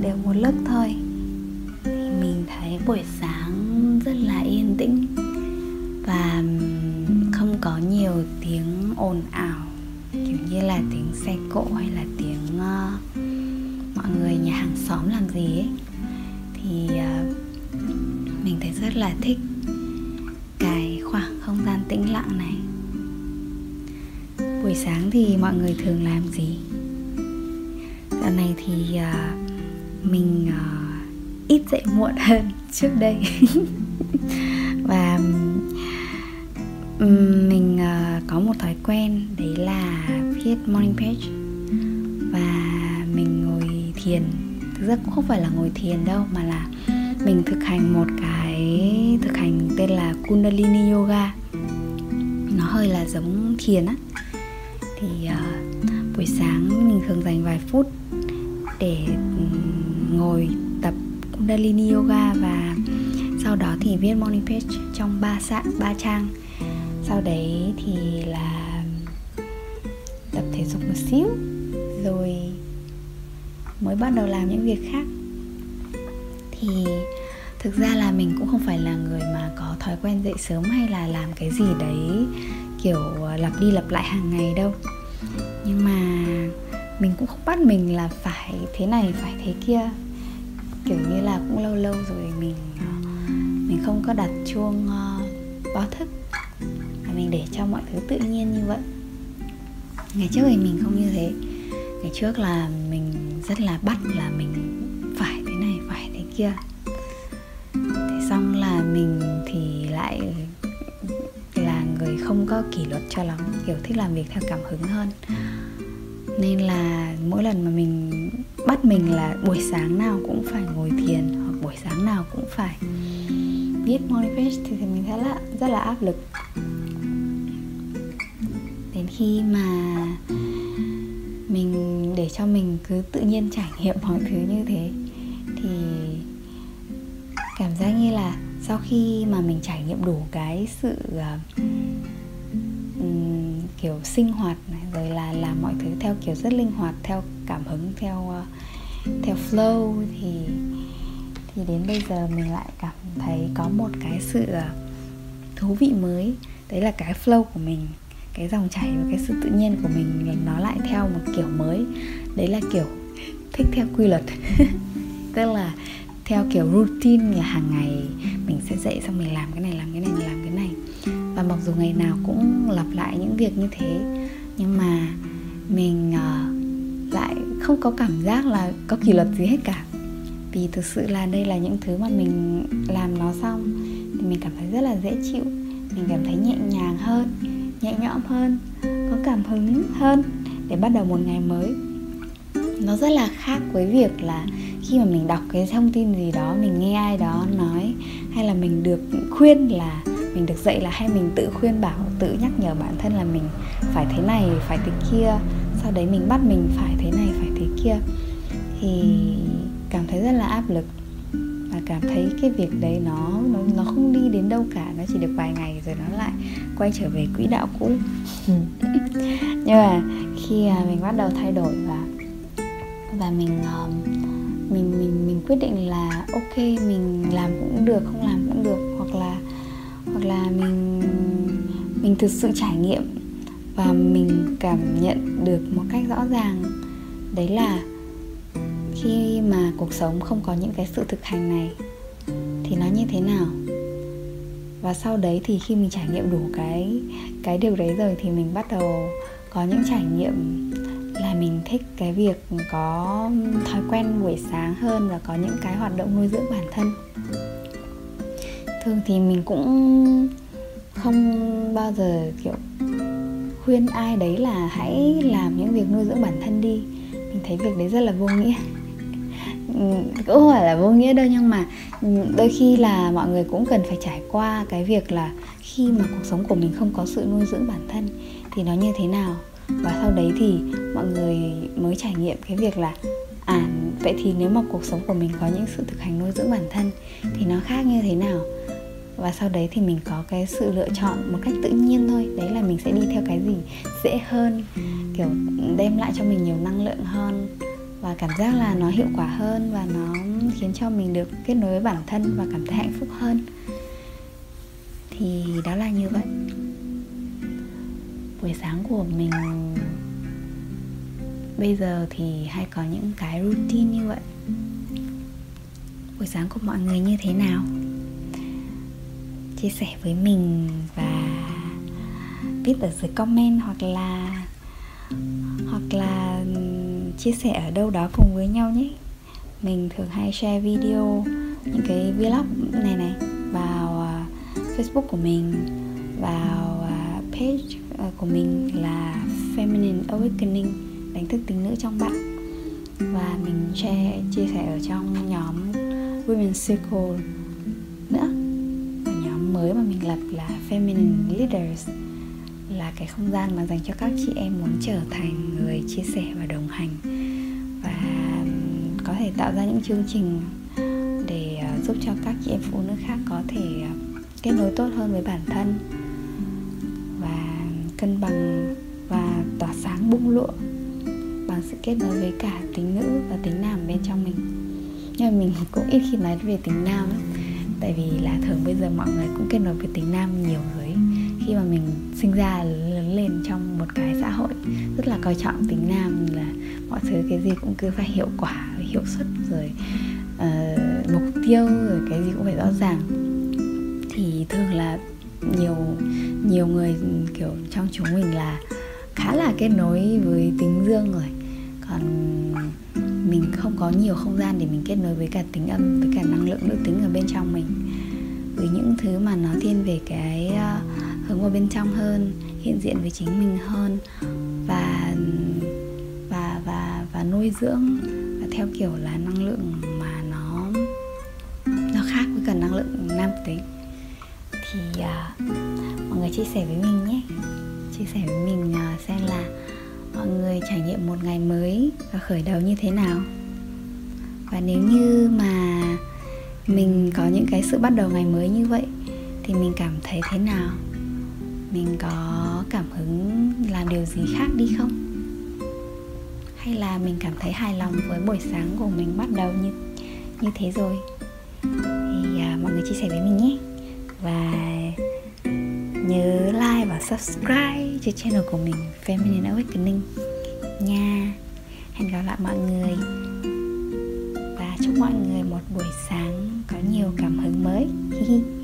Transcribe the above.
đều một lúc thôi. Thì mình thấy buổi sáng rất là yên tĩnh và không có nhiều tiếng ồn ào kiểu như là tiếng xe cộ hay là tiếng uh, mọi người nhà hàng xóm làm gì ấy. Thì uh, mình thấy rất là thích cái khoảng không gian tĩnh lặng này. Buổi sáng thì mọi người thường làm gì? Dạo này thì uh, mình uh, ít dậy muộn hơn trước đây. Và mình uh, có một thói quen đấy là viết morning page. Và mình ngồi thiền. Thực ra cũng không phải là ngồi thiền đâu mà là mình thực hành một cái thực hành tên là kundalini yoga. Nó hơi là giống thiền á. Thì uh, buổi sáng mình thường dành vài phút để um, ngồi tập kundalini yoga và sau đó thì viết morning page trong ba sạn ba trang. Sau đấy thì là tập thể dục một xíu, rồi mới bắt đầu làm những việc khác. Thì thực ra là mình cũng không phải là người mà có thói quen dậy sớm hay là làm cái gì đấy kiểu à, lặp đi lặp lại hàng ngày đâu. Nhưng mà mình cũng không bắt mình là phải thế này, phải thế kia. Kiểu như là cũng lâu lâu rồi mình ờ, mình không có đặt chuông ờ, báo thức. Và mình để cho mọi thứ tự nhiên như vậy. Ngày trước thì mình không như thế. Ngày trước là mình rất là bắt là mình phải thế này, phải thế kia. Thế xong là mình thì lại là người không có kỷ luật cho lắm. Kiểu thích làm việc theo cảm hứng hơn nên là mỗi lần mà mình bắt mình là buổi sáng nào cũng phải ngồi thiền hoặc buổi sáng nào cũng phải viết morning page thì, thì mình thấy là rất là áp lực. Đến khi mà mình để cho mình cứ tự nhiên trải nghiệm mọi thứ như thế thì cảm giác như là sau khi mà mình trải nghiệm đủ cái sự uh, kiểu sinh hoạt này, rồi là làm mọi thứ theo kiểu rất linh hoạt, theo cảm hứng, theo ờ, theo flow. Thì thì đến bây giờ mình lại cảm thấy có một cái sự ờ, thú vị mới. Đấy là cái flow của mình, cái dòng chảy và cái sự tự nhiên của mình nó lại theo một kiểu mới. Đấy là kiểu thích theo quy luật. Tức là theo kiểu routine là hàng ngày mình sẽ dậy xong mình làm cái này, làm cái này mặc dù ngày nào cũng lặp lại những việc như thế nhưng mà mình uh, lại không có cảm giác là có kỷ luật gì hết cả. Vì thực sự là đây là những thứ mà mình làm nó xong thì mình cảm thấy rất là dễ chịu mình cảm thấy nhẹ nhàng hơn nhẹ nhõm hơn có cảm hứng hơn để bắt đầu một ngày mới. Nó rất là khác với việc là khi mà mình đọc cái thông tin gì đó mình nghe ai đó nói hay là mình được khuyên là mình được dạy là hay mình tự khuyên bảo, tự nhắc nhở bản thân là mình phải thế này, phải thế kia. Sau đấy mình bắt mình phải thế này, phải thế kia. Thì cảm thấy rất là áp lực. Và cảm thấy cái việc đấy nó nó nó không đi đến đâu cả, nó chỉ được vài ngày rồi nó lại quay trở về quỹ đạo cũ. Nhưng mà khi mình bắt đầu thay đổi và và mình um, mình mình mình quyết định là ok, mình làm cũng được, không làm cũng được, hoặc là hoặc là mình mình thực sự trải nghiệm và mình cảm nhận được một cách rõ ràng. Đấy là khi mà cuộc sống không có những cái sự thực hành này, thì nó như thế nào? Và sau đấy thì khi mình trải nghiệm đủ cái cái điều đấy rồi thì mình bắt đầu có những trải nghiệm là mình thích cái việc có thói quen buổi sáng hơn và có những cái hoạt động nuôi dưỡng bản thân thường thì mình cũng không bao giờ, kiểu, khuyên ai đấy là hãy làm những việc nuôi dưỡng bản thân đi. Mình thấy việc đấy rất là vô nghĩa. Cũng không phải là vô nghĩa đâu, nhưng mà đôi khi là mọi người cũng cần phải trải qua cái việc là khi mà cuộc sống của mình không có sự nuôi dưỡng bản thân thì nó như thế nào. Và sau đấy thì mọi người mới trải nghiệm cái việc là à vậy thì nếu mà cuộc sống của mình có những sự thực hành nuôi dưỡng bản thân thì nó khác như thế nào? Và sau đấy thì mình có cái sự lựa chọn một cách tự nhiên thôi. Đấy là mình sẽ đi theo cái gì dễ hơn, kiểu, đem lại cho mình nhiều năng lượng hơn và cảm giác là nó hiệu quả hơn và nó khiến cho mình được kết nối với bản thân và cảm thấy hạnh phúc hơn. Thì đó là như vậy. Buổi sáng của mình bây giờ thì hay có những cái routine như vậy. Buổi sáng của mọi người như thế nào? Chia sẻ với mình và viết ở dưới comment hoặc là hoặc là ừ, chia sẻ ở đâu đó cùng với nhau nhé. Mình thường hay share video, những cái vlog này này vào à, facebook của mình, vào à, page à, của mình là feminine awakening đánh thức tính nữ trong bạn. Và mình share chia sẻ ở trong nhóm women circle nữa. Và nhóm mới mà mình lập là feminine leaders, là cái không gian mà dành cho các chị em muốn trở thành người chia sẻ và đồng hành. Và có thể tạo ra những chương trình để ờ, giúp cho các chị em phụ nữ khác có thể ờ, kết nối tốt hơn với bản thân và cân bằng và tỏa sáng bung lụa sự kết nối với cả tính nữ và tính nam bên trong mình. Nhưng mà mình cũng ít khi nói về tính nam lắm. Tại vì là thường bây giờ mọi người cũng kết nối với tính nam nhiều rồi khi mà mình sinh ra lớn lên trong một cái xã hội rất là coi trọng tính nam là mọi thứ cái gì cũng cứ phải hiệu quả hiệu suất rồi uh, mục tiêu rồi cái gì cũng phải rõ ràng. Thì thường là nhiều nhiều người kiểu trong chúng mình là khá là kết nối với tính dương rồi còn mình không có nhiều không gian để mình kết nối với cả tính âm với cả năng lượng nữ tính ở bên trong mình. Với những thứ mà nó thiên về cái ờ, hướng vào bên trong hơn hiện diện với chính mình hơn và và và và nuôi dưỡng và theo kiểu là năng lượng mà nó nó khác với cả năng lượng nam tính. Thì uh, mọi người chia sẻ với mình nhé. Chia sẻ với mình uh, xem là mọi người trải nghiệm một ngày mới và khởi đầu như thế nào? Và nếu như mà mình có những cái sự bắt đầu ngày mới như vậy thì mình cảm thấy thế nào? Mình có cảm hứng làm điều gì khác đi không? Hay là mình cảm thấy hài lòng với buổi sáng của mình bắt đầu như như thế rồi? Thì à, mọi người chia sẻ với mình nhé. Và nhớ like và subscribe cho channel của mình Feminine Awakening nha. Hẹn gặp lại mọi người. Và chúc mọi người một buổi sáng có nhiều cảm hứng mới. Hi.